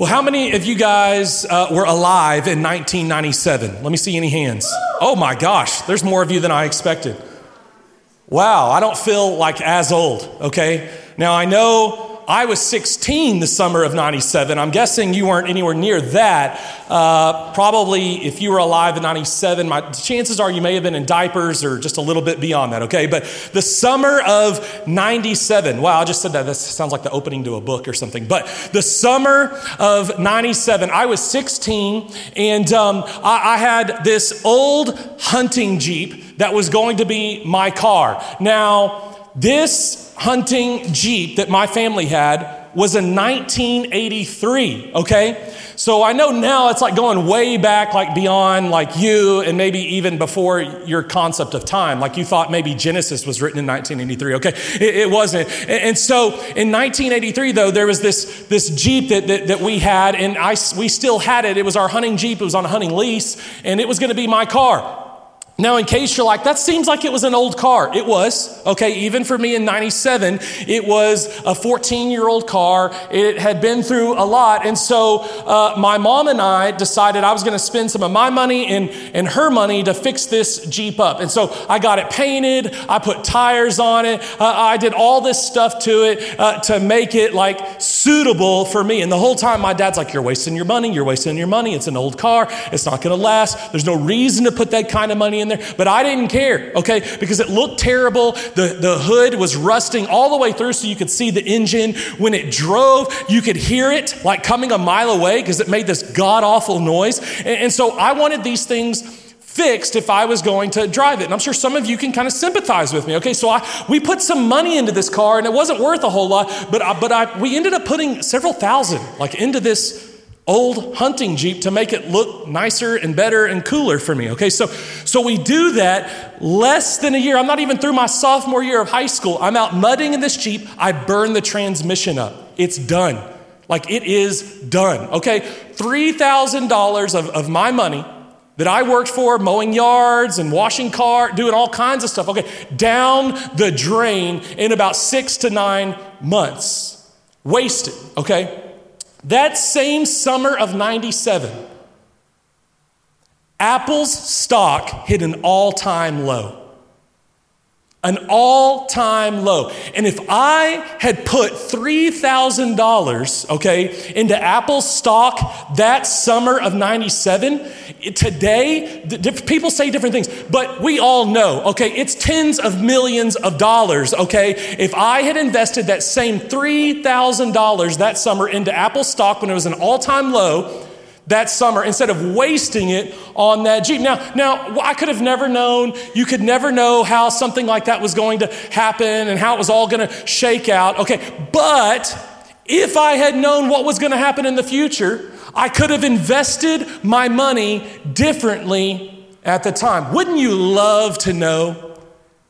Well, how many of you guys uh, were alive in 1997? Let me see any hands. Oh my gosh, there's more of you than I expected. Wow, I don't feel like as old, okay? Now I know I was 16 the summer of 97. I'm guessing you weren't anywhere near that. Uh, probably if you were alive in 97, my chances are you may have been in diapers or just a little bit beyond that, okay? But the summer of 97, wow, I just said that. This sounds like the opening to a book or something. But the summer of 97, I was 16 and um, I, I had this old hunting Jeep that was going to be my car. Now, this hunting Jeep that my family had was in 1983, okay? So I know now it's like going way back, like beyond like you and maybe even before your concept of time. Like you thought maybe Genesis was written in 1983, okay? It, it wasn't. And, so in 1983, though, there was this, this Jeep that, that, that we had, and I, we still had it. It was our hunting Jeep, it was on a hunting lease, and it was gonna be my car. Now, in case you're like, that seems like it was an old car. It was, okay, even for me in 97, it was a 14 year old car. It had been through a lot. And so uh, my mom and I decided I was going to spend some of my money and, and her money to fix this Jeep up. And so I got it painted, I put tires on it, uh, I did all this stuff to it uh, to make it like suitable for me. And the whole time, my dad's like, You're wasting your money, you're wasting your money. It's an old car, it's not going to last. There's no reason to put that kind of money in there. But I didn't care, okay, because it looked terrible. The, the hood was rusting all the way through so you could see the engine. When it drove, you could hear it like coming a mile away because it made this god awful noise. And, and so I wanted these things fixed if I was going to drive it. And I'm sure some of you can kind of sympathize with me. Okay, so I, we put some money into this car and it wasn't worth a whole lot, but, I, but I, we ended up putting several thousand like into this old hunting Jeep to make it look nicer and better and cooler for me. Okay, so, so we do that less than a year. I'm not even through my sophomore year of high school. I'm out mudding in this Jeep. I burn the transmission up. It's done. Like it is done. Okay, $3,000 of, of my money that I worked for, mowing yards and washing car, doing all kinds of stuff. Okay, down the drain in about six to nine months. Wasted, okay? That same summer of 97, Apple's stock hit an all time low. An all time low. And if I had put $3,000, okay, into Apple stock that summer of 97, today, people say different things, but we all know, okay, it's tens of millions of dollars, okay? If I had invested that same $3,000 that summer into Apple stock when it was an all time low, that summer instead of wasting it on that Jeep. Now, now I could have never known, you could never know how something like that was going to happen and how it was all going to shake out. Okay, but if I had known what was going to happen in the future, I could have invested my money differently at the time. Wouldn't you love to know?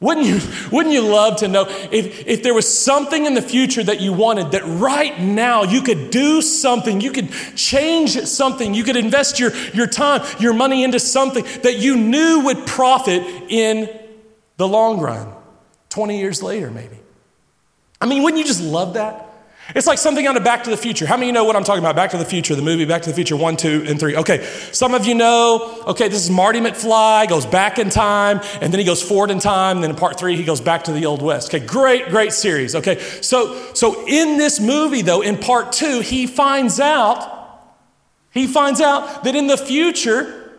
Wouldn't you, wouldn't you love to know if, if there was something in the future that you wanted that right now you could do something, you could change something, you could invest your, your time, your money into something that you knew would profit in the long run, 20 years later, maybe? I mean, wouldn't you just love that? It's like something out of Back to the Future. How many of you know what I'm talking about? Back to the Future, the movie Back to the Future 1, 2, and 3. Okay, some of you know, okay, this is Marty McFly, goes back in time, and then he goes forward in time, and then in part three, he goes back to the Old West. Okay, great, great series. Okay, so, so in this movie, though, in part two, he finds out, he finds out that in the future,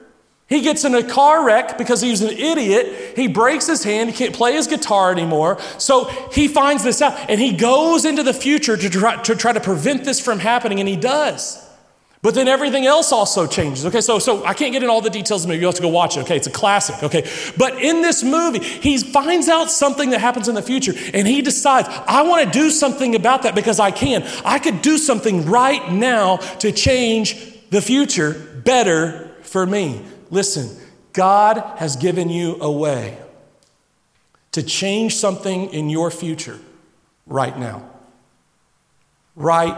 he gets in a car wreck because he's an idiot. He breaks his hand. He can't play his guitar anymore. So he finds this out and he goes into the future to try, to try to prevent this from happening, and he does. But then everything else also changes. Okay, so, so I can't get in all the details of the movie. You have to go watch it. Okay, it's a classic. Okay, but in this movie, he finds out something that happens in the future and he decides, I want to do something about that because I can. I could do something right now to change the future better for me. Listen, God has given you a way to change something in your future right now. Right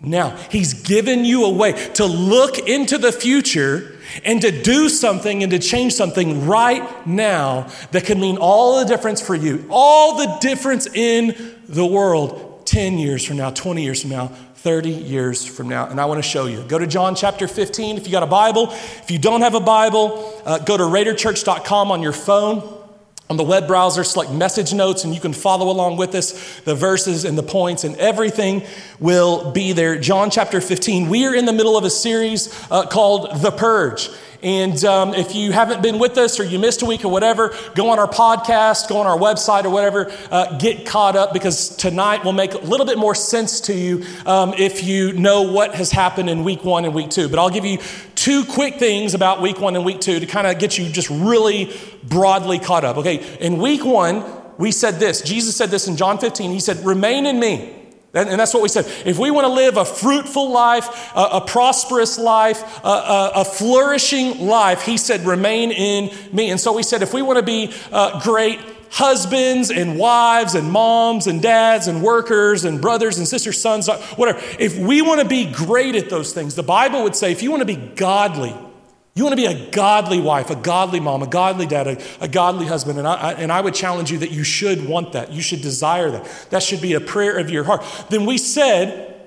now. He's given you a way to look into the future and to do something and to change something right now that can mean all the difference for you, all the difference in the world 10 years from now, 20 years from now, 30 years from now. And I want to show you. Go to John chapter 15 if you got a Bible. If you don't have a Bible, uh, go to raiderchurch.com on your phone. On the web browser, select message notes, and you can follow along with us. The verses and the points and everything will be there. John chapter 15. We are in the middle of a series uh, called The Purge. And um, if you haven't been with us or you missed a week or whatever, go on our podcast, go on our website or whatever, uh, get caught up because tonight will make a little bit more sense to you um, if you know what has happened in week one and week two. But I'll give you two quick things about week one and week two to kind of get you just really broadly caught up. Okay, in week one, we said this. Jesus said this in John 15. He said, Remain in me. And, that's what we said. If we want to live a fruitful life, a, a prosperous life, a, a, a, flourishing life, he said, remain in me. And so we said, if we want to be uh, great husbands and wives and moms and dads and workers and brothers and sisters, sons, whatever, if we want to be great at those things, the Bible would say, if you want to be godly, you want to be a godly wife, a godly mom, a godly dad, a, a godly husband. And I, and I would challenge you that you should want that. You should desire that. That should be a prayer of your heart. Then we said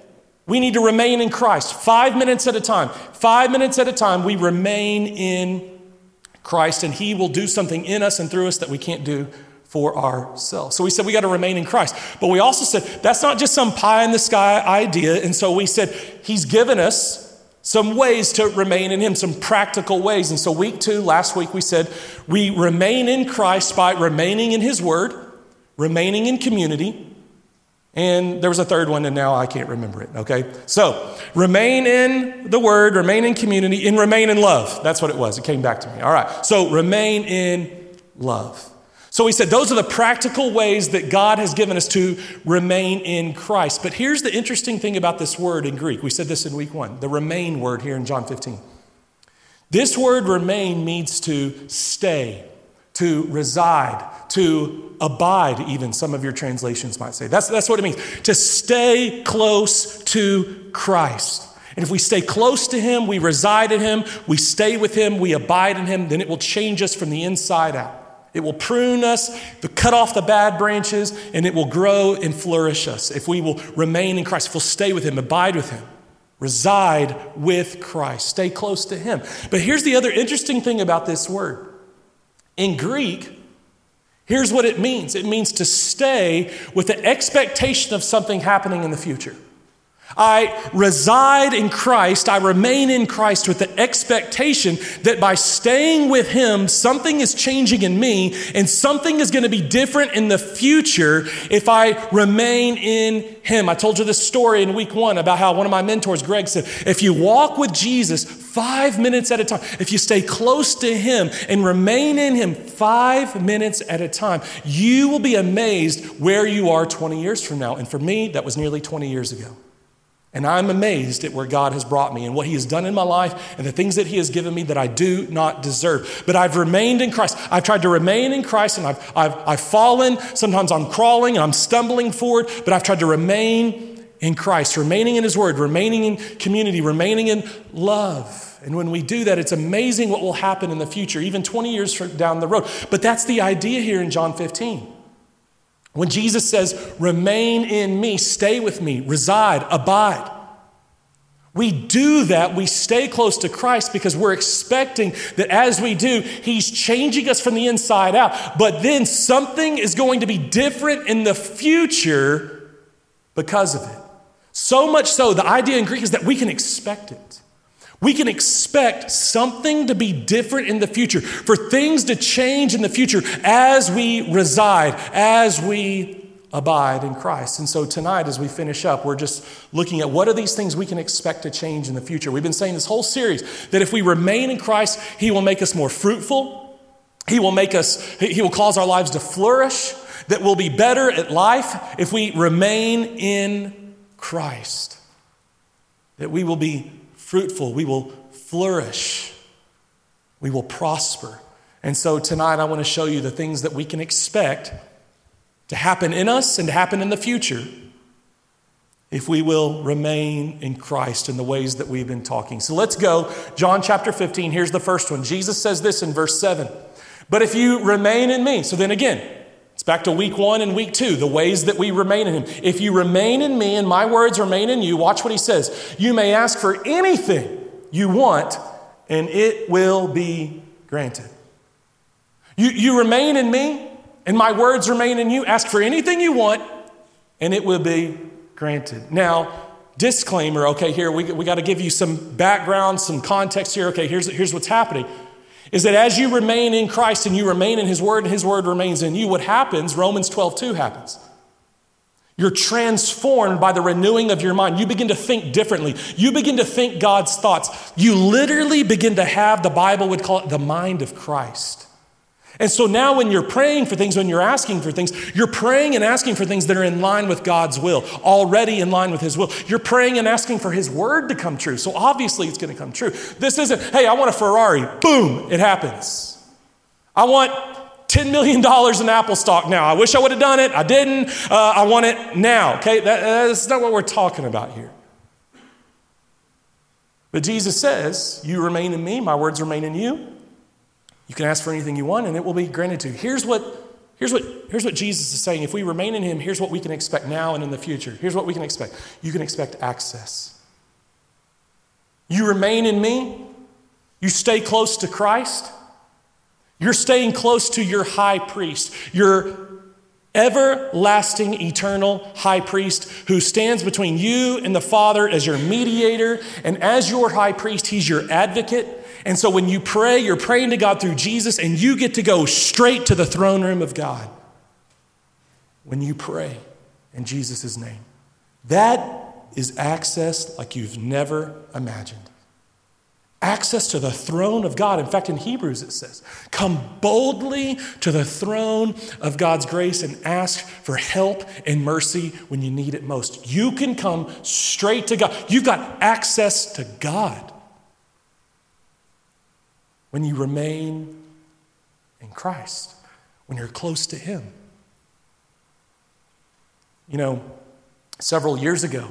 we need to remain in Christ five minutes at a time. Five minutes at a time, we remain in Christ, and He will do something in us and through us that we can't do for ourselves. So we said we got to remain in Christ. But we also said that's not just some pie in the sky idea. And so we said He's given us some ways to remain in Him, some practical ways. And so, week two, last week, we said we remain in Christ by remaining in His Word, remaining in community, and there was a third one, and now I can't remember it, okay? So, remain in the Word, remain in community, and remain in love. That's what it was. It came back to me. All right. So, remain in love. So he said those are the practical ways that God has given us to remain in Christ. But here's the interesting thing about this word in Greek. We said this in week one, the remain word here in John 15. This word remain means to stay, to reside, to abide, even some of your translations might say. That's, that's what it means, to stay close to Christ. And if we stay close to Him, we reside in Him, we stay with Him, we abide in Him, then it will change us from the inside out. It will prune us, to cut off the bad branches, and it will grow and flourish us if we will remain in Christ, if we'll stay with Him, abide with Him, reside with Christ, stay close to Him. But here's the other interesting thing about this word. In Greek, here's what it means it means to stay with the expectation of something happening in the future. I reside in Christ, I remain in Christ with the expectation that by staying with Him, something is changing in me and something is going to be different in the future if I remain in Him. I told you this story in week one about how one of my mentors, Greg, said if you walk with Jesus five minutes at a time, if you stay close to Him and remain in Him five minutes at a time, you will be amazed where you are 20 years from now. And for me, that was nearly 20 years ago. And I'm amazed at where God has brought me and what He has done in my life and the things that He has given me that I do not deserve. But I've remained in Christ. I've tried to remain in Christ and I've, I've, I've fallen. Sometimes I'm crawling and I'm stumbling forward, but I've tried to remain in Christ, remaining in His Word, remaining in community, remaining in love. And when we do that, it's amazing what will happen in the future, even 20 years down the road. But that's the idea here in John 15. When Jesus says, remain in me, stay with me, reside, abide, we do that, we stay close to Christ because we're expecting that as we do, He's changing us from the inside out. But then something is going to be different in the future because of it. So much so, the idea in Greek is that we can expect it. We can expect something to be different in the future, for things to change in the future as we reside, as we abide in Christ. And so tonight, as we finish up, we're just looking at what are these things we can expect to change in the future. We've been saying this whole series that if we remain in Christ, He will make us more fruitful, He will make us, He will cause our lives to flourish, that we'll be better at life if we remain in Christ, that we will be fruitful, we will flourish, we will prosper. And so tonight I want to show you the things that we can expect to happen in us and to happen in the future if we will remain in Christ in the ways that we've been talking. So let's go. John chapter 15, here's the first one. Jesus says this in verse 7 But if you remain in me, so then again, It's back to week one and week two, the ways that we remain in Him. If you remain in me and my words remain in you, watch what He says. You may ask for anything you want, and it will be granted. You, you remain in me, and my words remain in you. Ask for anything you want, and it will be granted. Now, disclaimer okay, here, we, we got to give you some background, some context here. Okay, here's, here's what's happening is that as you remain in Christ and you remain in His Word and His Word remains in you, what happens, Romans 12 2 happens. You're transformed by the renewing of your mind. You begin to think differently. You begin to think God's thoughts. You literally begin to have, the Bible would call it the mind of Christ. And so now, when you're praying for things, when you're asking for things, you're praying and asking for things that are in line with God's will, already in line with His will. You're praying and asking for His word to come true. So obviously, it's going to come true. This isn't, hey, I want a Ferrari. Boom, it happens. I want $10 million in Apple stock now. I wish I would have done it. I didn't. Uh, I want it now. Okay, that, that's not what we're talking about here. But Jesus says, You remain in me, my words remain in you. You can ask for anything you want and it will be granted to you. Here's what, here's what, here's what Jesus is saying. If we remain in Him, here's what we can expect now and in the future. Here's what we can expect you can expect access. You remain in me, you stay close to Christ, you're staying close to your high priest, your everlasting, eternal high priest who stands between you and the Father as your mediator. And as your high priest, he's your advocate. And so when you pray, you're praying to God through Jesus, and you get to go straight to the throne room of God when you pray in Jesus' name. That is access like you've never imagined. Access to the throne of God. In fact, in Hebrews it says, Come boldly to the throne of God's grace and ask for help and mercy when you need it most. You can come straight to God. You've got access to God when you remain in Christ, when you're close to Him. You know, several years ago,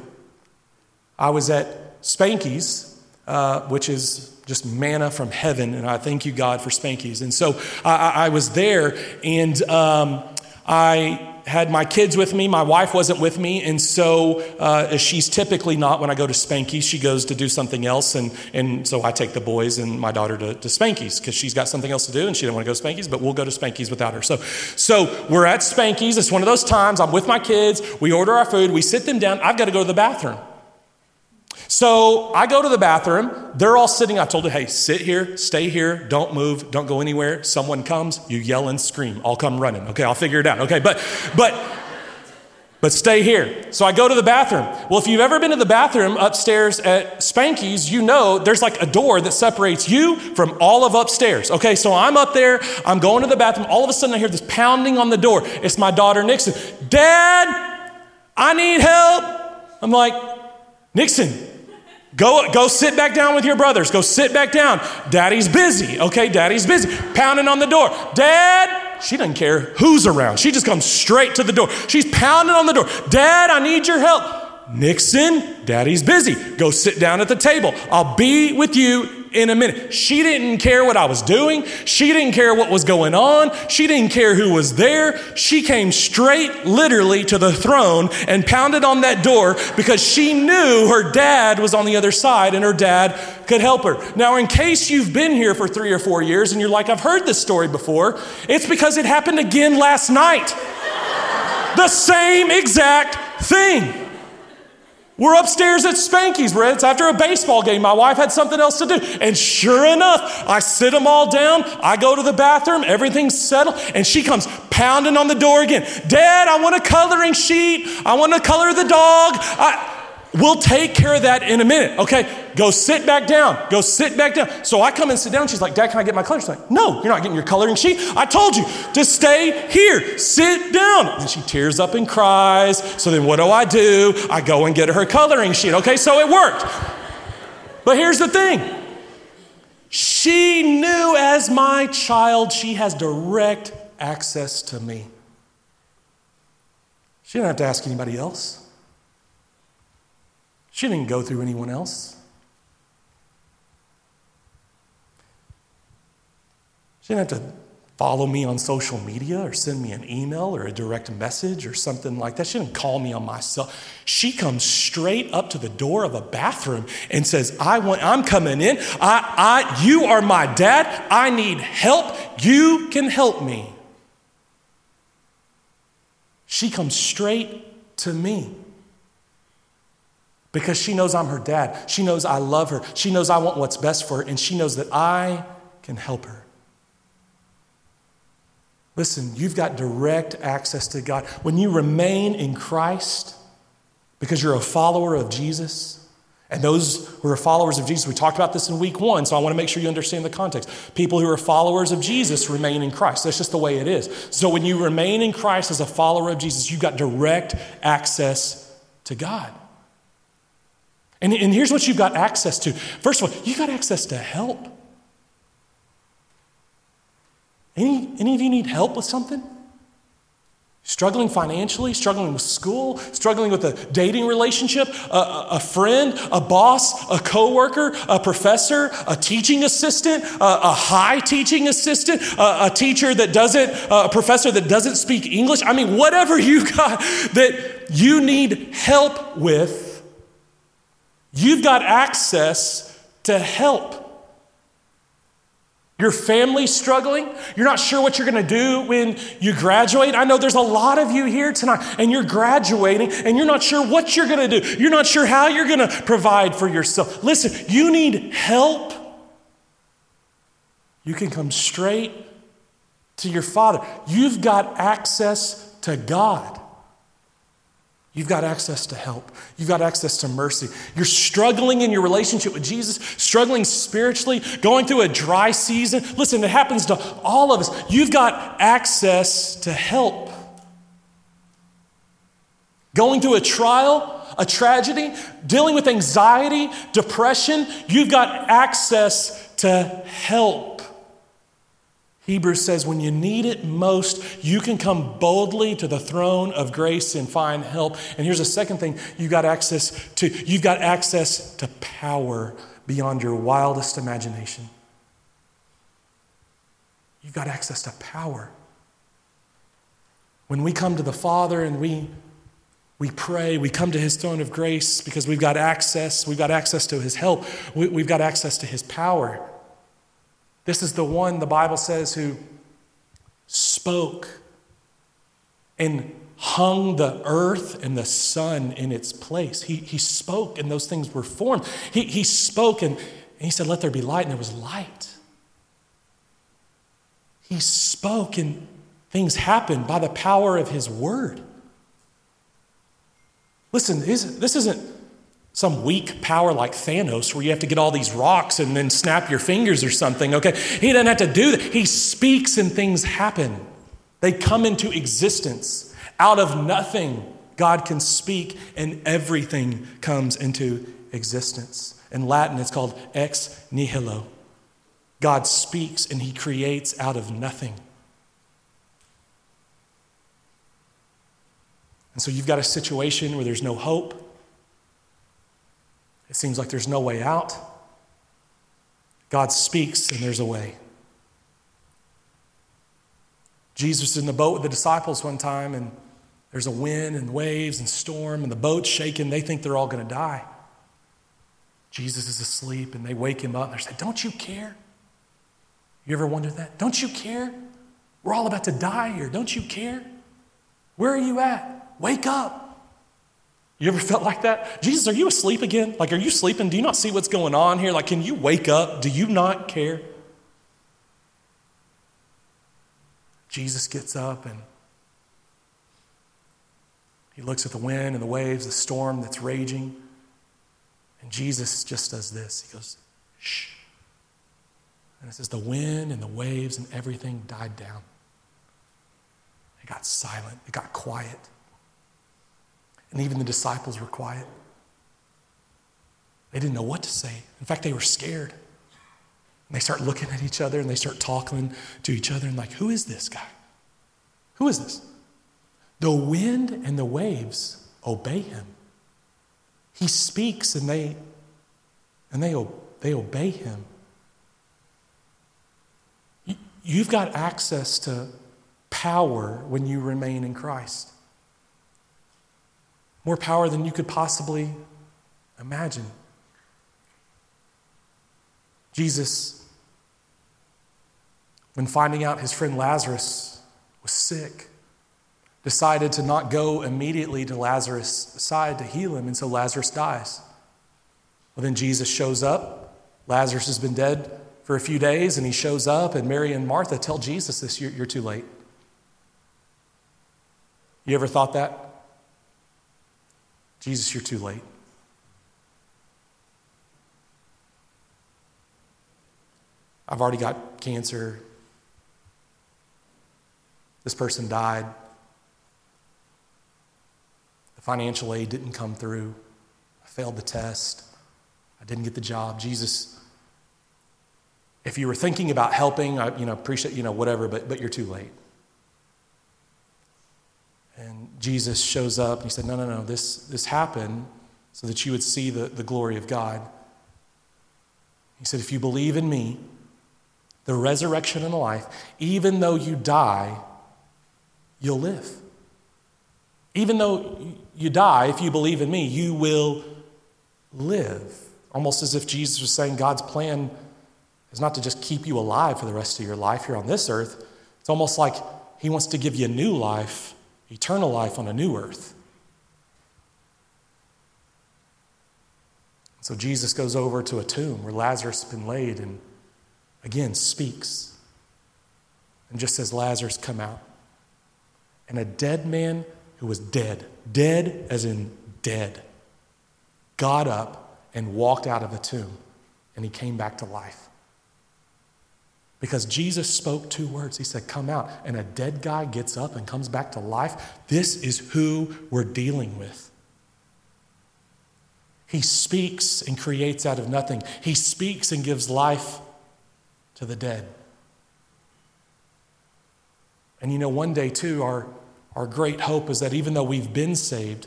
I was at Spanky's, uh, which is just manna from heaven, and I thank you, God, for Spanky's. And so I, I was there, and um, I had my kids with me. My wife wasn't with me. And so uh, she's typically not when I go to Spanky's. She goes to do something else. And, and so I take the boys and my daughter to, to Spanky's because she's got something else to do and she didn't want to go to Spanky's, but we'll go to Spanky's without her. So, so we're at Spanky's. It's one of those times I'm with my kids. We order our food. We sit them down. I've got to go to the bathroom. So I go to the bathroom. They're all sitting. I told them, hey, sit here, stay here, don't move, don't go anywhere. Someone comes, you yell and scream. I'll come running. Okay, I'll figure it out. Okay, but, but, but stay here. So I go to the bathroom. Well, if you've ever been to the bathroom upstairs at Spanky's, you know there's like a door that separates you from all of upstairs. Okay, so I'm up there, I'm going to the bathroom. All of a sudden, I hear this pounding on the door. It's my daughter, Nixon. Dad, I need help. I'm like, Nixon, Go, go sit back down with your brothers. Go sit back down. Daddy's busy. Okay, daddy's busy. Pounding on the door. Dad, she doesn't care who's around. She just comes straight to the door. She's pounding on the door. Dad, I need your help. Nixon, daddy's busy. Go sit down at the table. I'll be with you in a minute. She didn't care what I was doing. She didn't care what was going on. She didn't care who was there. She came straight, literally, to the throne and pounded on that door because she knew her dad was on the other side and her dad could help her. Now, in case you've been here for three or four years and you're like, I've heard this story before, it's because it happened again last night. the same exact thing. We're upstairs at Spanky's, Brett. It's after a baseball game. My wife had something else to do. And sure enough, I sit them all down. I go to the bathroom. Everything's settled. And she comes pounding on the door again. Dad, I want a coloring sheet. I want to color the dog. I, We'll take care of that in a minute, okay? Go sit back down. Go sit back down. So I come and sit down. She's like, Dad, can I get my color? She's like, No, you're not getting your coloring sheet. I told you to stay here. Sit down. And she tears up and cries. So then what do I do? I go and get her coloring sheet. Okay, so it worked. But here's the thing she knew as my child, she has direct access to me. She didn't have to ask anybody else. She didn't go through anyone else. She didn't have to follow me on social media or send me an email or a direct message or something like that. She didn't call me on my cell. She comes straight up to the door of a bathroom and says, I want, I'm coming in. I, I, you are my dad. I need help. You can help me. She comes straight to me because she knows I'm her dad. She knows I love her. She knows I want what's best for her, and she knows that I can help her. Listen, you've got direct access to God. When you remain in Christ, because you're a follower of Jesus, and those who are followers of Jesus, we talked about this in week one, so I want to make sure you understand the context. People who are followers of Jesus remain in Christ. That's just the way it is. So when you remain in Christ as a follower of Jesus, you've got direct access to God. And, and here's what you've got access to. First of all, you've got access to help. Any, any of you need help with something? Struggling financially, struggling with school, struggling with a dating relationship, a, a friend, a boss, a coworker, a professor, a teaching assistant, a, a high teaching assistant, a, a, teacher that doesn't, a professor that doesn't speak English. I mean, whatever you got that you need help with, you've got access to help. Your family's struggling. You're not sure what you're going to do when you graduate. I know there's a lot of you here tonight, and you're graduating, and you're not sure what you're going to do. You're not sure how you're going to provide for yourself. Listen, you need help. You can come straight to your Father. You've got access to God. You've got access to help. You've got access to mercy. You're struggling in your relationship with Jesus, struggling spiritually, going through a dry season. Listen, it happens to all of us. You've got access to help. Going through a trial, a tragedy, dealing with anxiety, depression, you've got access to help. Hebrews says, when you need it most, you can come boldly to the throne of grace and find help. And here's a second thing you got access to you've got access to power beyond your wildest imagination. You've got access to power. When we come to the Father and we we pray, we come to his throne of grace because we've got access, we've got access to his help, we, have got access to his power. This is the one the Bible says who spoke and hung the earth and the sun in its place. He, he spoke and those things were formed. He, he spoke and, and he said, Let there be light, and there was light. He spoke and things happened by the power of his word. Listen, this isn't some weak power like Thanos where you have to get all these rocks and then snap your fingers or something, okay? He doesn't have to do that. He speaks and things happen. They come into existence. Out of nothing, God can speak and everything comes into existence. In Latin, it's called ex nihilo. God speaks and he creates out of nothing. And so you've got a situation where there's no hope it seems like there's no way out. God speaks and there's a way. Jesus is in the boat with the disciples one time, and there's a wind and waves and storm, and the boat's shaking. They think they're all going to die. Jesus is asleep, and they wake him up and they say, Don't you care? You ever wondered that? Don't you care? We're all about to die here. Don't you care? Where are you at? Wake up. You ever felt like that? Jesus, are you asleep again? Like, are you sleeping? Do you not see what's going on here? Like, can you wake up? Do you not care? Jesus gets up and he looks at the wind and the waves, the storm that's raging. And Jesus just does this. He goes, shh. And it says, the wind and the waves and everything died down. It got silent, it got quiet. And even the disciples were quiet. They didn't know what to say. In fact, they were scared. And they start looking at each other and they start talking to each other and, like, who is this guy? Who is this? The wind and the waves obey him. He speaks and they and they, they obey him. You've got access to power when you remain in Christ. More power than you could possibly imagine. Jesus, when finding out his friend Lazarus was sick, decided to not go immediately to Lazarus' side to heal him, and so Lazarus dies. Well, then Jesus shows up. Lazarus has been dead for a few days, and he shows up, and Mary and Martha tell Jesus this you're, you're too late. You ever thought that? Jesus, you're too late. I've already got cancer. This person died. The financial aid didn't come through. I failed the test. I didn't get the job. Jesus, if you were thinking about helping, I you know, appreciate, you know, whatever, but, but you're too late. And Jesus shows up and he said, No, no, no, this, this happened so that you would see the, the glory of God. He said, If you believe in me, the resurrection and the life, even though you die, you'll live. Even though you die, if you believe in me, you will live. Almost as if Jesus was saying God's plan is not to just keep you alive for the rest of your life here on this earth. It's almost like He wants to give you a new life eternal life on a new earth. So Jesus goes over to a tomb where Lazarus has been laid and again speaks and just says, Lazarus, come out. And a dead man who was dead, dead as in dead, got up and walked out of the tomb and he came back to life. Because Jesus spoke two words. He said, Come out. And a dead guy gets up and comes back to life. This is who we're dealing with. He speaks and creates out of nothing, He speaks and gives life to the dead. And you know, one day, too, our, our great hope is that even though we've been saved,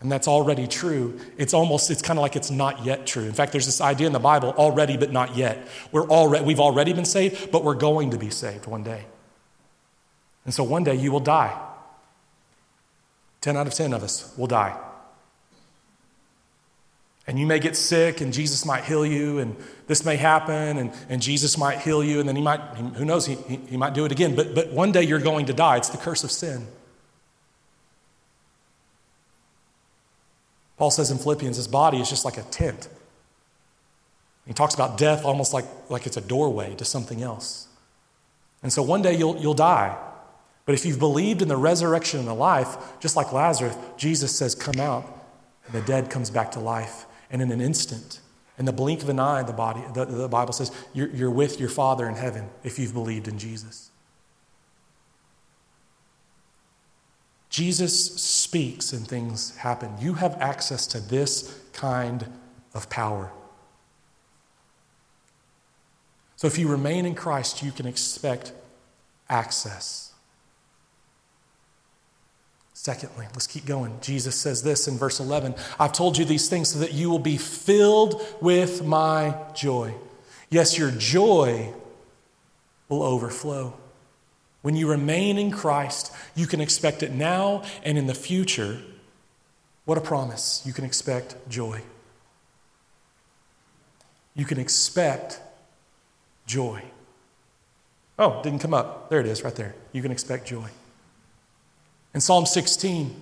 and that's already true. It's almost it's kind of like it's not yet true. In fact there's this idea in the bible already but not yet. We're already we've already been saved but we're going to be saved one day. And so one day you will die. 10 out of 10 of us will die. And you may get sick and jesus might heal you and this may happen and, and jesus might heal you and then he might who knows he, he, he might do it again. But, but one day you're going to die. It's the curse of sin Paul says in Philippians, his body is just like a tent. He talks about death almost like, like it's a doorway to something else. And so one day you'll, you'll die. But if you've believed in the resurrection and the life, just like Lazarus, Jesus says, Come out, and the dead comes back to life. And in an instant, in the blink of an eye, the, body, the, the Bible says, you're, you're with your Father in heaven if you've believed in Jesus. Jesus speaks and things happen. You have access to this kind of power. So if you remain in Christ, you can expect access. Secondly, let's keep going. Jesus says this in verse 11 I've told you these things so that you will be filled with my joy. Yes, your joy will overflow. When you remain in Christ, you can expect it now and in the future. What a promise. You can expect joy. You can expect joy. Oh, didn't come up. There it is, right there. You can expect joy. In Psalm 16,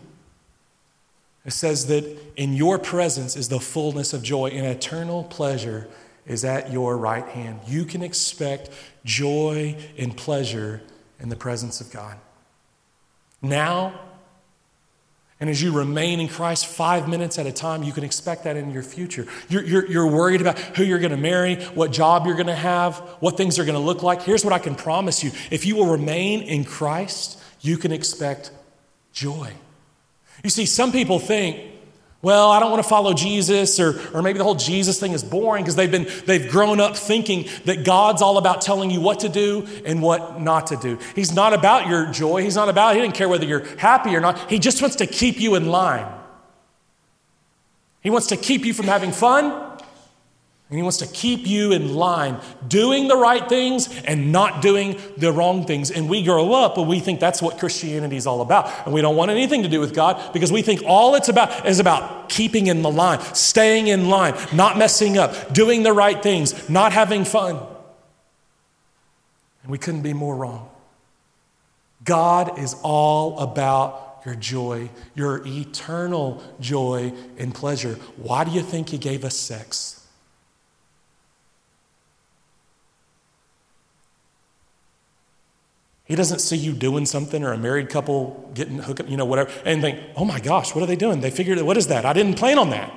it says that in your presence is the fullness of joy, and eternal pleasure is at your right hand. You can expect joy and pleasure in the presence of God. Now, and as you remain in Christ five minutes at a time, you can expect that in your future. You're, you're, you're worried about who you're going to marry, what job you're going to have, what things are going to look like. Here's what I can promise you if you will remain in Christ, you can expect joy. You see, some people think well, I don't want to follow Jesus, or, or maybe the whole Jesus thing is boring because they've, been, they've grown up thinking that God's all about telling you what to do and what not to do. He's not about your joy. He's not about, He didn't care whether you're happy or not. He just wants to keep you in line. He wants to keep you from having fun, And he wants to keep you in line, doing the right things and not doing the wrong things. And we grow up and we think that's what Christianity is all about. And we don't want anything to do with God because we think all it's about is about keeping in the line, staying in line, not messing up, doing the right things, not having fun. And we couldn't be more wrong. God is all about your joy, your eternal joy and pleasure. Why do you think He gave us sex? He doesn't see you doing something or a married couple getting hooked up, you know, whatever, and think, oh my gosh, what are they doing? They figured, what is that? I didn't plan on that.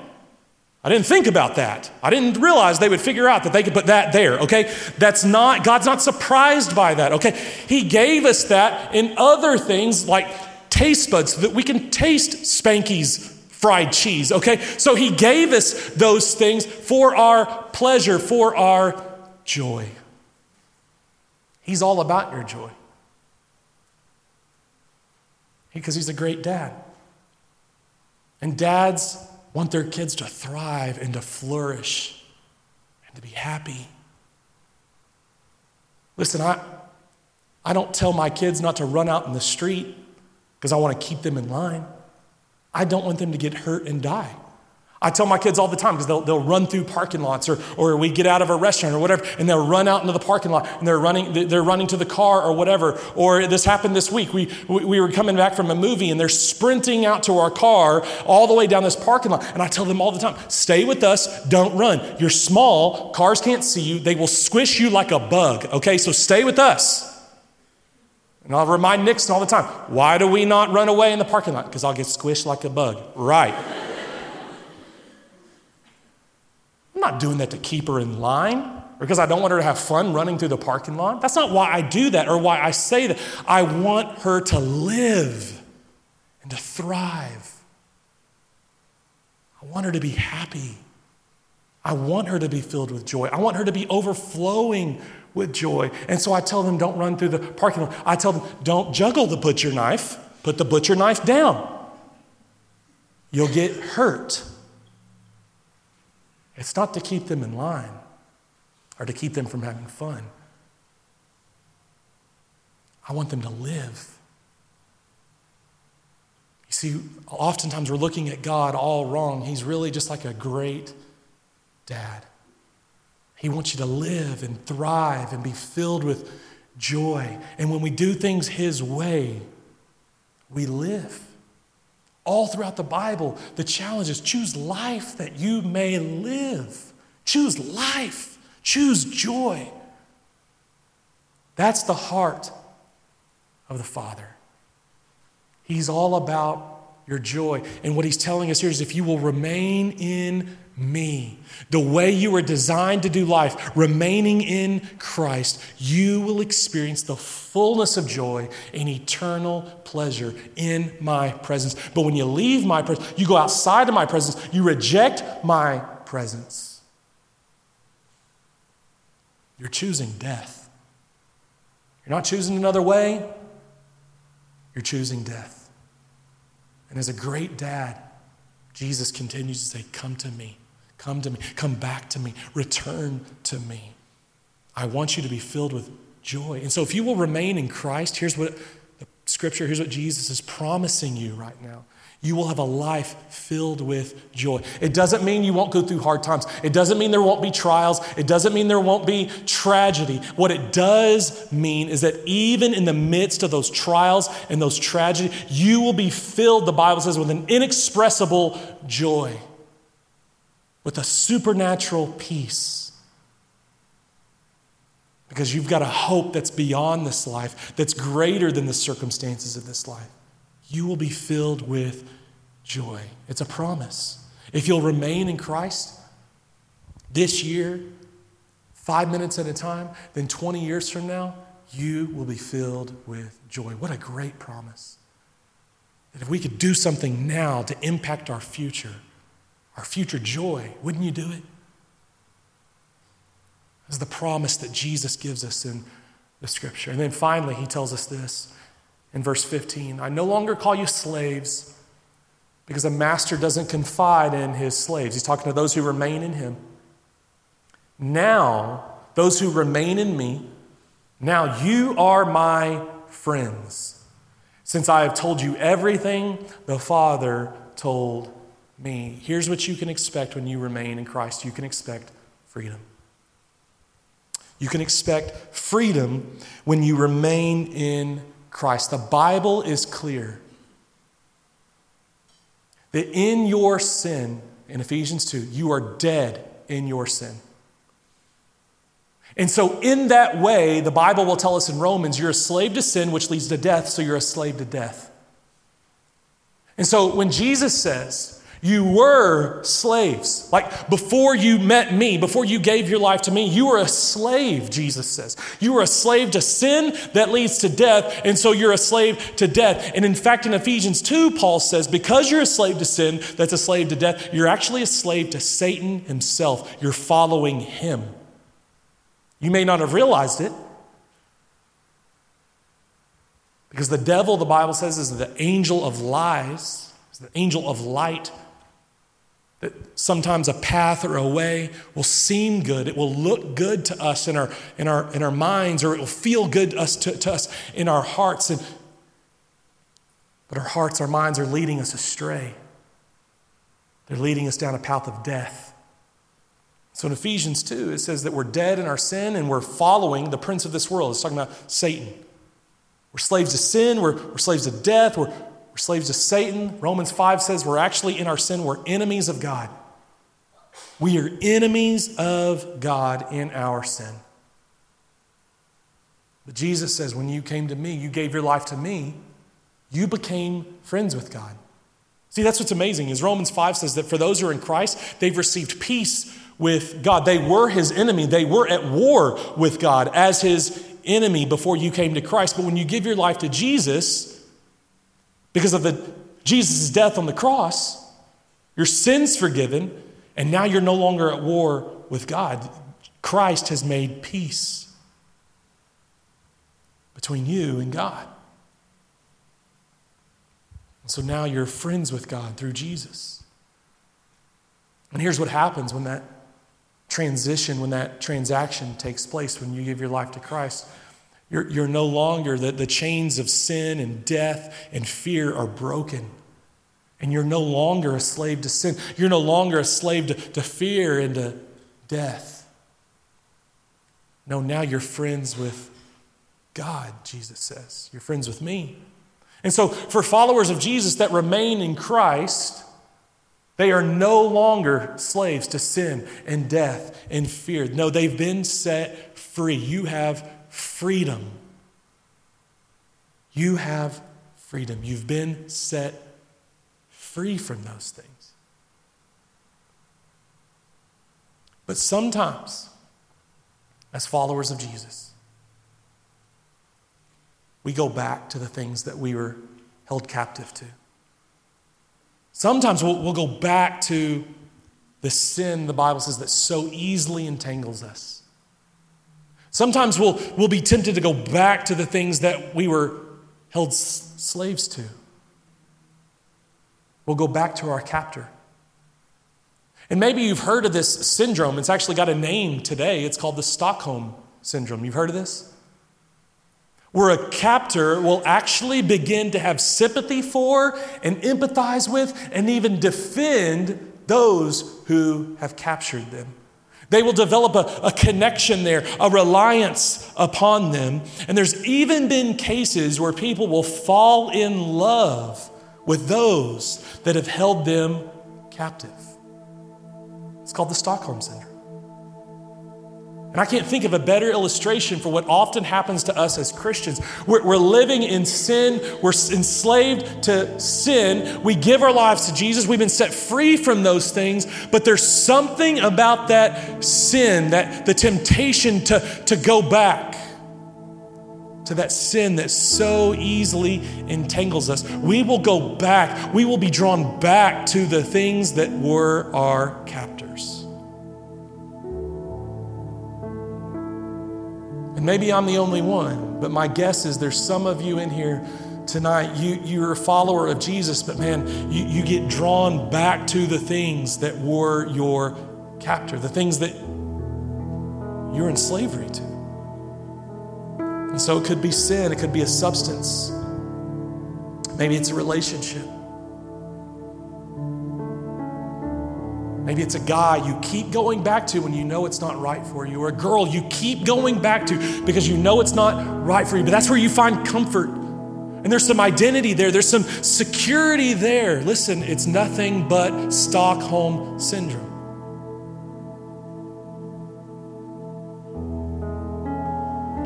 I didn't think about that. I didn't realize they would figure out that they could put that there, okay? That's not, God's not surprised by that, okay? He gave us that in other things like taste buds so that we can taste Spanky's fried cheese, okay? So He gave us those things for our pleasure, for our joy. He's all about your joy because he's a great dad. And dads want their kids to thrive and to flourish and to be happy. Listen, I, I don't tell my kids not to run out in the street because I want to keep them in line. I don't want them to get hurt and die. I tell my kids all the time because they'll, they'll run through parking lots or, or we get out of a restaurant or whatever and they'll run out into the parking lot and they're running, they're running to the car or whatever. Or this happened this week. We, we were coming back from a movie and they're sprinting out to our car all the way down this parking lot. And I tell them all the time stay with us, don't run. You're small, cars can't see you, they will squish you like a bug, okay? So stay with us. And I'll remind Nixon all the time why do we not run away in the parking lot? Because I'll get squished like a bug. Right. I'm not doing that to keep her in line or because I don't want her to have fun running through the parking lot. That's not why I do that or why I say that. I want her to live and to thrive. I want her to be happy. I want her to be filled with joy. I want her to be overflowing with joy. And so I tell them, don't run through the parking lot. I tell them, don't juggle the butcher knife, put the butcher knife down. You'll get hurt. It's not to keep them in line or to keep them from having fun. I want them to live. You see, oftentimes we're looking at God all wrong. He's really just like a great dad. He wants you to live and thrive and be filled with joy. And when we do things His way, we live. All throughout the Bible, the challenge is choose life that you may live. Choose life. Choose joy. That's the heart of the Father. He's all about your joy. And what he's telling us here is if you will remain in me. The way you were designed to do life, remaining in Christ, you will experience the fullness of joy and eternal pleasure in my presence. But when you leave my presence, you go outside of my presence, you reject my presence. You're choosing death. You're not choosing another way, you're choosing death. And as a great dad, Jesus continues to say, Come to me. Come to me. Come back to me. Return to me. I want you to be filled with joy. And so, if you will remain in Christ, here's what the scripture, here's what Jesus is promising you right now. You will have a life filled with joy. It doesn't mean you won't go through hard times. It doesn't mean there won't be trials. It doesn't mean there won't be tragedy. What it does mean is that even in the midst of those trials and those tragedies, you will be filled, the Bible says, with an inexpressible joy with a supernatural peace. Because you've got a hope that's beyond this life, that's greater than the circumstances of this life. You will be filled with joy. It's a promise. If you'll remain in Christ this year, five minutes at a time, then 20 years from now, you will be filled with joy. What a great promise. That if we could do something now to impact our future, our future joy. Wouldn't you do it? Is the promise that Jesus gives us in the scripture. And then finally, he tells us this in verse 15 I no longer call you slaves because a master doesn't confide in his slaves. He's talking to those who remain in him. Now, those who remain in me, now you are my friends, since I have told you everything the Father told me. Here's what you can expect when you remain in Christ you can expect freedom. You can expect freedom when you remain in Christ. The Bible is clear that in your sin, in Ephesians 2, you are dead in your sin. And so, in that way, the Bible will tell us in Romans, you're a slave to sin, which leads to death, so you're a slave to death. And so, when Jesus says, you were slaves. Like before you met me, before you gave your life to me, you were a slave, Jesus says. You were a slave to sin that leads to death, and so you're a slave to death. And in fact, in Ephesians 2, Paul says, because you're a slave to sin that's a slave to death, you're actually a slave to Satan himself. You're following him. You may not have realized it. Because the devil, the Bible says, is the angel of lies, is the angel of light that sometimes a path or a way will seem good. It will look good to us in our, in our, in our minds, or it will feel good to us, to, to us in our hearts. And, but our hearts, our minds are leading us astray. They're leading us down a path of death. So in Ephesians 2, it says that we're dead in our sin and we're following the prince of this world. It's talking about Satan. We're slaves to sin, we're, we're slaves to death, we're, we're slaves to Satan. Romans 5 says we're actually in our sin, we're enemies of God. We are enemies of God in our sin. But Jesus says, when you came to me, you gave your life to me, you became friends with God. See, that's what's amazing is Romans 5 says that for those who are in Christ, they've received peace with God. They were his enemy. They were at war with God as his enemy before you came to Christ. But when you give your life to Jesus, because of the Jesus' death on the cross, your sins forgiven, and now you're no longer at war with God. Christ has made peace between you and God. And so now you're friends with God through Jesus. And here's what happens when that transition, when that transaction takes place, when you give your life to Christ. You're, you're no longer, the, the chains of sin and death and fear are broken. And you're no longer a slave to sin. You're no longer a slave to, to fear and to death. No, now you're friends with God, Jesus says. You're friends with me. And so, for followers of Jesus that remain in Christ, they are no longer slaves to sin and death and fear. No, they've been set free. You have freedom. You have freedom. You've been set free from those things. But sometimes, as followers of Jesus, we go back to the things that we were held captive to. Sometimes we'll, we'll go back to the sin, the Bible says, that so easily entangles us. Sometimes we'll, we'll be tempted to go back to the things that we were held s- slaves to. We'll go back to our captor. And maybe you've heard of this syndrome. It's actually got a name today. It's called the Stockholm Syndrome. You've heard of this? Where a captor will actually begin to have sympathy for and empathize with and even defend those who have captured them. They will develop a, a, connection there, a reliance upon them. And there's even been cases where people will fall in love with those that have held them captive. It's called the Stockholm Syndrome. And I can't think of a better illustration for what often happens to us as Christians. We're, we're, living in sin, we're enslaved to sin. We give our lives to Jesus, we've been set free from those things, but there's something about that sin, that the temptation to, to go back to that sin that so easily entangles us. We will go back, we will be drawn back to the things that were our captors. And maybe I'm the only one, but my guess is there's some of you in here tonight. You, you're a follower of Jesus, but man, you, you get drawn back to the things that were your captor, the things that you're in slavery to. And so it could be sin, it could be a substance, maybe it's a relationship. Maybe it's a guy you keep going back to when you know it's not right for you, or a girl you keep going back to because you know it's not right for you. But that's where you find comfort. And there's some identity there, there's some security there. Listen, it's nothing but Stockholm syndrome.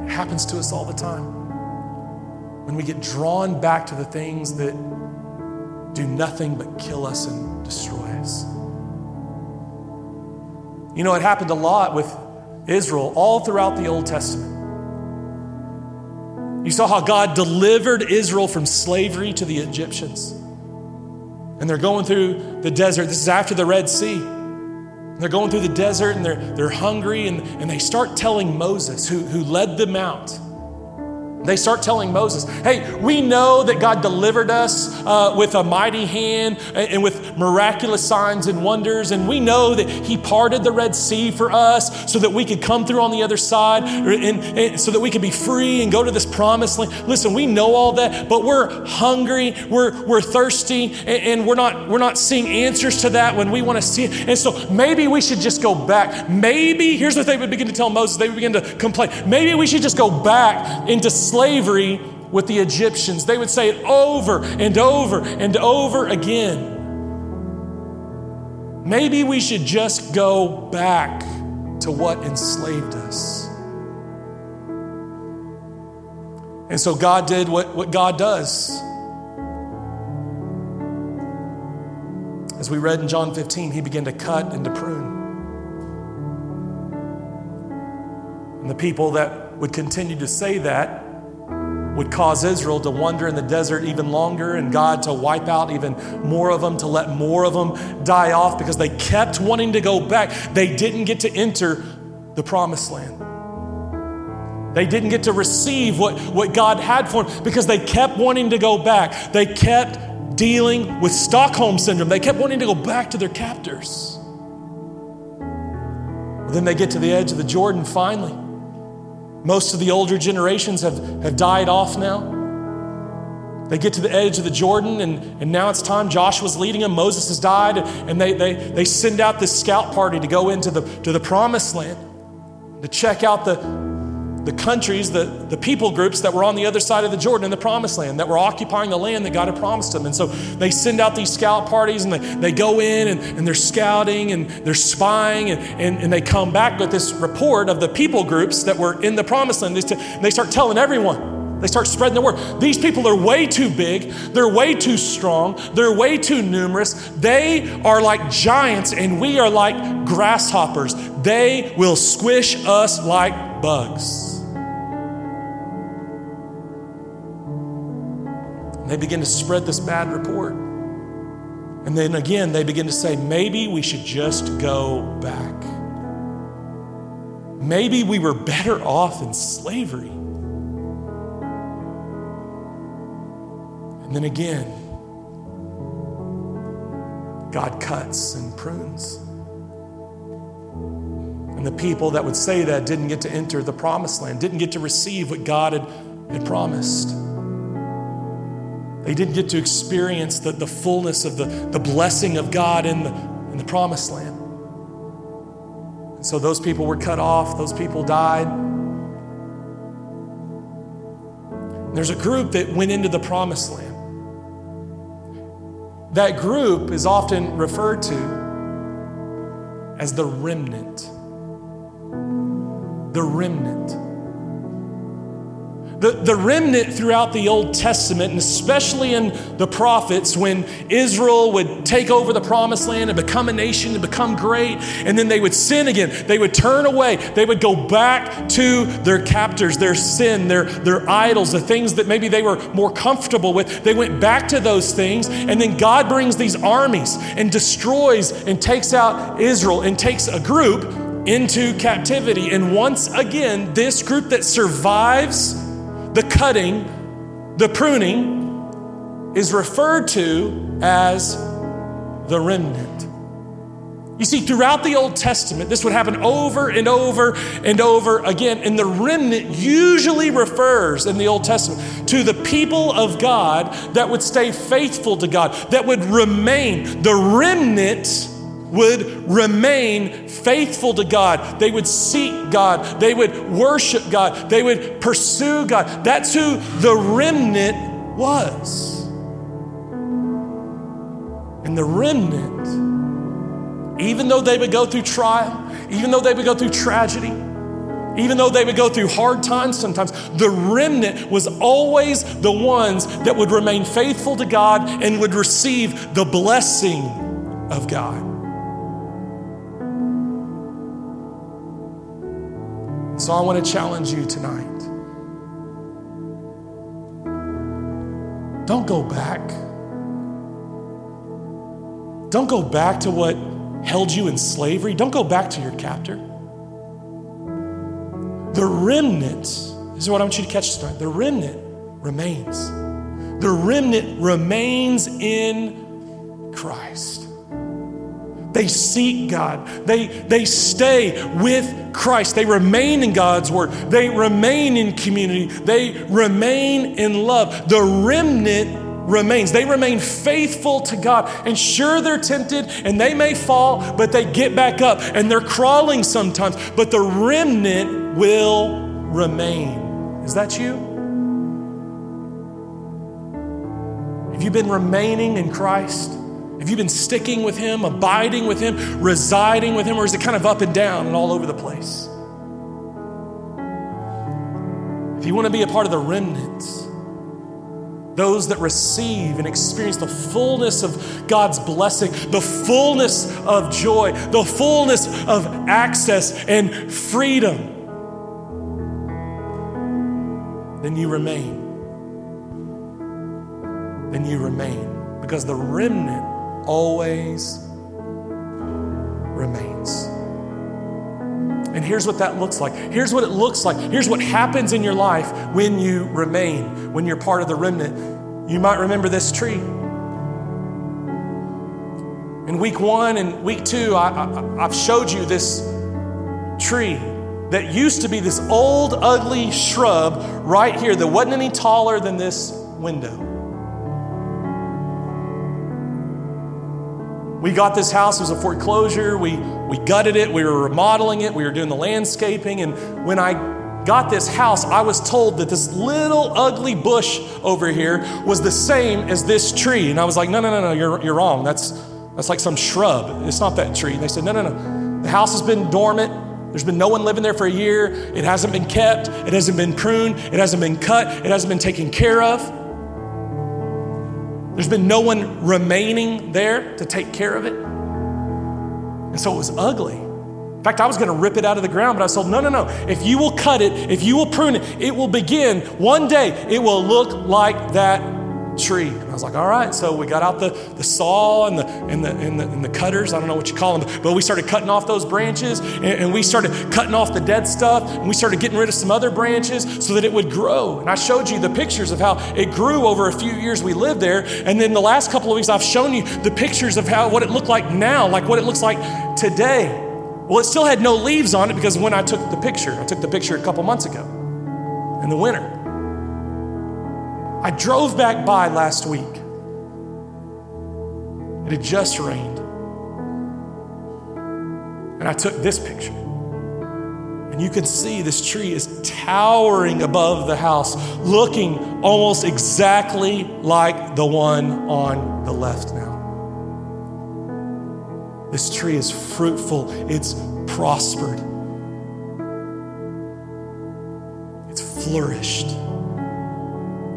It happens to us all the time. When we get drawn back to the things that do nothing but kill us and destroy us. You know, it happened a lot with Israel all throughout the Old Testament. You saw how God delivered Israel from slavery to the Egyptians. And they're going through the desert. This is after the Red Sea. They're going through the desert and they're, they're hungry, and, and they start telling Moses, who, who led them out, they start telling Moses, hey, we know that God delivered us uh, with a mighty hand and with miraculous signs and wonders. And we know that He parted the Red Sea for us so that we could come through on the other side and, and so that we could be free and go to this promised land. Listen, we know all that, but we're hungry, we're, we're thirsty, and, and we're, not, we're not seeing answers to that when we want to see it. And so maybe we should just go back. Maybe, here's what they would begin to tell Moses, they would begin to complain. Maybe we should just go back into slavery with the Egyptians. They would say it over and over and over again. Maybe we should just go back to what enslaved us. And so God did what, what God does. As we read in John 15, he began to cut and to prune. And the people that would continue to say that would cause Israel to wander in the desert even longer and God to wipe out even more of them, to let more of them die off because they kept wanting to go back. They didn't get to enter the promised land. They didn't get to receive what, what God had for them because they kept wanting to go back. They kept dealing with Stockholm syndrome. They kept wanting to go back to their captors. then they get to the edge of the Jordan finally. Most of the older generations have, have died off now. They get to the edge of the Jordan, and, and now it's time. Joshua's leading them. Moses has died, and they, they, they send out this scout party to go into the, to the promised land to check out the, the countries, the, the people groups that were on the other side of the Jordan in the promised land, that were occupying the land that God had promised them. And so they send out these scout parties and they, they go in and, and they're scouting and they're spying and, and, and they come back with this report of the people groups that were in the promised land. And they start telling everyone. They start spreading the word. These people are way too big. They're way too strong. They're way too numerous. They are like giants, and we are like grasshoppers. They will squish us like bugs. And they begin to spread this bad report. And then again, they begin to say, maybe we should just go back. Maybe we were better off in slavery. And then again, God cuts and prunes. And the people that would say that didn't get to enter the promised land, didn't get to receive what God had, had promised. They didn't get to experience the, the fullness of the, the blessing of God in the, in the promised land. And so those people were cut off, those people died. And there's a group that went into the promised land. That group is often referred to as the remnant. The remnant. The, the remnant throughout the Old Testament, and especially in the prophets, when Israel would take over the promised land and become a nation and become great, and then they would sin again. They would turn away. They would go back to their captors, their sin, their, their idols, the things that maybe they were more comfortable with. They went back to those things, and then God brings these armies and destroys and takes out Israel and takes a group into captivity. And once again, this group that survives the cutting, the pruning is referred to as the remnant. You see, throughout the Old Testament, this would happen over and over and over again. And the remnant usually refers in the Old Testament to the people of God that would stay faithful to God, that would remain. The remnant would remain faithful to God. They would seek God. They would worship God. They would pursue God. That's who the remnant was. And the remnant even though they would go through trial, even though they would go through tragedy, even though they would go through hard times sometimes, the remnant was always the ones that would remain faithful to God and would receive the blessing of God. So I want to challenge you tonight. Don't go back. Don't go back to what held you in slavery, don't go back to your captor. The remnant, this is what I want you to catch tonight. The remnant remains. The remnant remains in Christ. They seek God. They, they stay with Christ. They remain in God's word. They remain in community. They remain in love. The remnant remains. They remain faithful to God. And sure, they're tempted and they may fall, but they get back up and they're crawling sometimes. But the remnant will remain. Is that you? Have you been remaining in Christ? Have you been sticking with Him, abiding with Him, residing with Him, or is it kind of up and down and all over the place? If you want to be a part of the remnants, those that receive and experience the fullness of God's blessing, the fullness of joy, the fullness of access and freedom, then you remain. Then you remain. Because the remnant always remains. And here's what that looks like. Here's what it looks like. Here's what happens in your life when you remain, when you're part of the remnant. You might remember this tree. In week one and week two, I, have showed you this tree that used to be this old, ugly shrub right here that wasn't any taller than this window. We got this house, it was a foreclosure. We, we gutted it, we were remodeling it, we were doing the landscaping. And when I got this house, I was told that this little ugly bush over here was the same as this tree. And I was like, no, no, no, no, you're, you're wrong. That's, that's like some shrub. It's not that tree. And they said, no, no, no. The house has been dormant. There's been no one living there for a year. It hasn't been kept. It hasn't been pruned. It hasn't been cut. It hasn't been taken care of. There's been no one remaining there to take care of it. And so it was ugly. In fact, I was going to rip it out of the ground, but I told, no, no, no. If you will cut it, if you will prune it, it will begin. One day, it will look like that tree. And I was like, all right. So we got out the, the saw and the, and, the, and, the, and the cutters. I don't know what you call them, but we started cutting off those branches and, and, we started cutting off the dead stuff and we started getting rid of some other branches so that it would grow. And I showed you the pictures of how it grew over a few years we lived there. And then the last couple of weeks, I've shown you the pictures of how what it looked like now, like what it looks like today. Well, it still had no leaves on it because when I took the picture, I took the picture a couple months ago in the winter. I drove back by last week. It had just rained. And I took this picture. And you can see this tree is towering above the house, looking almost exactly like the one on the left now. This tree is fruitful, it's prospered, it's flourished.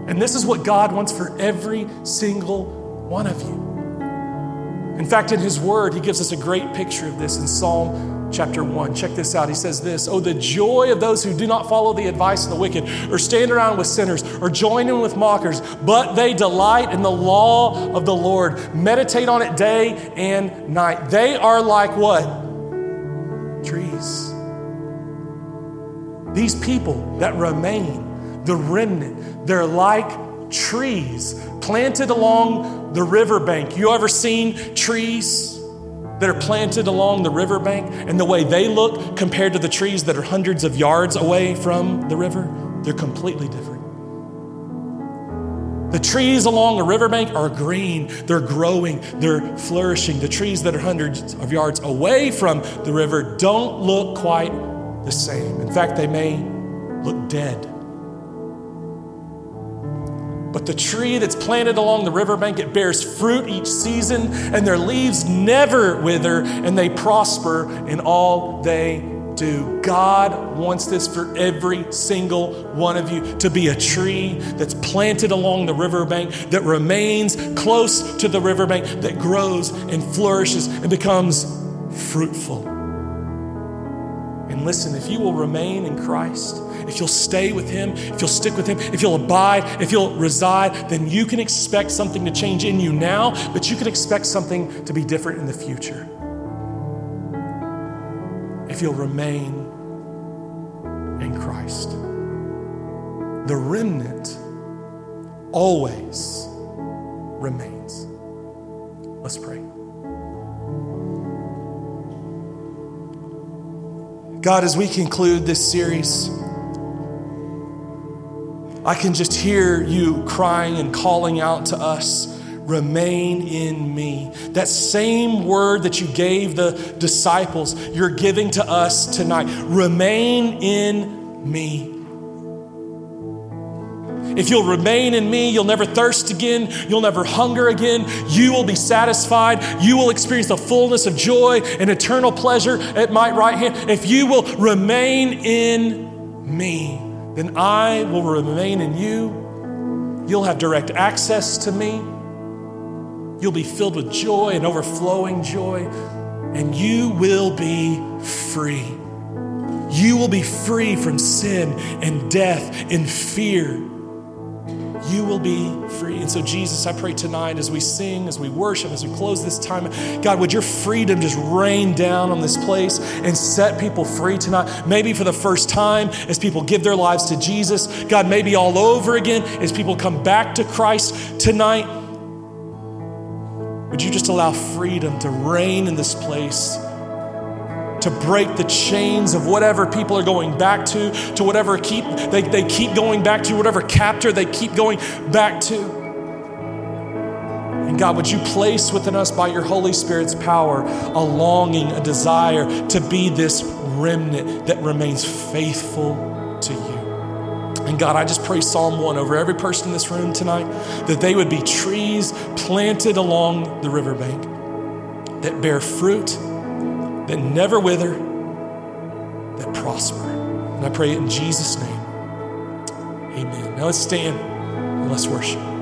And this is what God wants for every single one of you. In fact, in His Word, He gives us a great picture of this in Psalm chapter 1. Check this out. He says this Oh, the joy of those who do not follow the advice of the wicked, or stand around with sinners, or join in with mockers, but they delight in the law of the Lord, meditate on it day and night. They are like what? Trees. These people that remain, the remnant, they're like trees planted along the riverbank. You ever seen trees that are planted along the riverbank and the way they look compared to the trees that are hundreds of yards away from the river, they're completely different. The trees along the riverbank are green, they're growing, they're flourishing. The trees that are hundreds of yards away from the river don't look quite the same. In fact, they may look dead. But the tree that's planted along the riverbank, it bears fruit each season, and their leaves never wither, and they prosper in all they do. God wants this for every single one of you to be a tree that's planted along the riverbank, that remains close to the riverbank, that grows and flourishes and becomes fruitful. And listen, if you will remain in Christ, if you'll stay with Him, if you'll stick with Him, if you'll abide, if you'll reside, then you can expect something to change in you now, but you can expect something to be different in the future if you'll remain in Christ. The remnant always remains. Let's pray. God, as we conclude this series, I can just hear you crying and calling out to us remain in me. That same word that you gave the disciples, you're giving to us tonight. Remain in me. If you'll remain in me, you'll never thirst again. You'll never hunger again. You will be satisfied. You will experience the fullness of joy and eternal pleasure at my right hand. If you will remain in me, then I will remain in you. You'll have direct access to me. You'll be filled with joy and overflowing joy, and you will be free. You will be free from sin and death and fear. You will be free. And so, Jesus, I pray tonight as we sing, as we worship, as we close this time, God, would your freedom just rain down on this place and set people free tonight? Maybe for the first time as people give their lives to Jesus. God, maybe all over again as people come back to Christ tonight. Would you just allow freedom to reign in this place? To break the chains of whatever people are going back to, to whatever keep they, they keep going back to, whatever captor they keep going back to. And God, would you place within us by your Holy Spirit's power a longing, a desire to be this remnant that remains faithful to you? And God, I just pray Psalm 1 over every person in this room tonight that they would be trees planted along the riverbank that bear fruit, that never wither, that prosper. And I pray it in Jesus' name. Amen. Now let's stand and let's worship.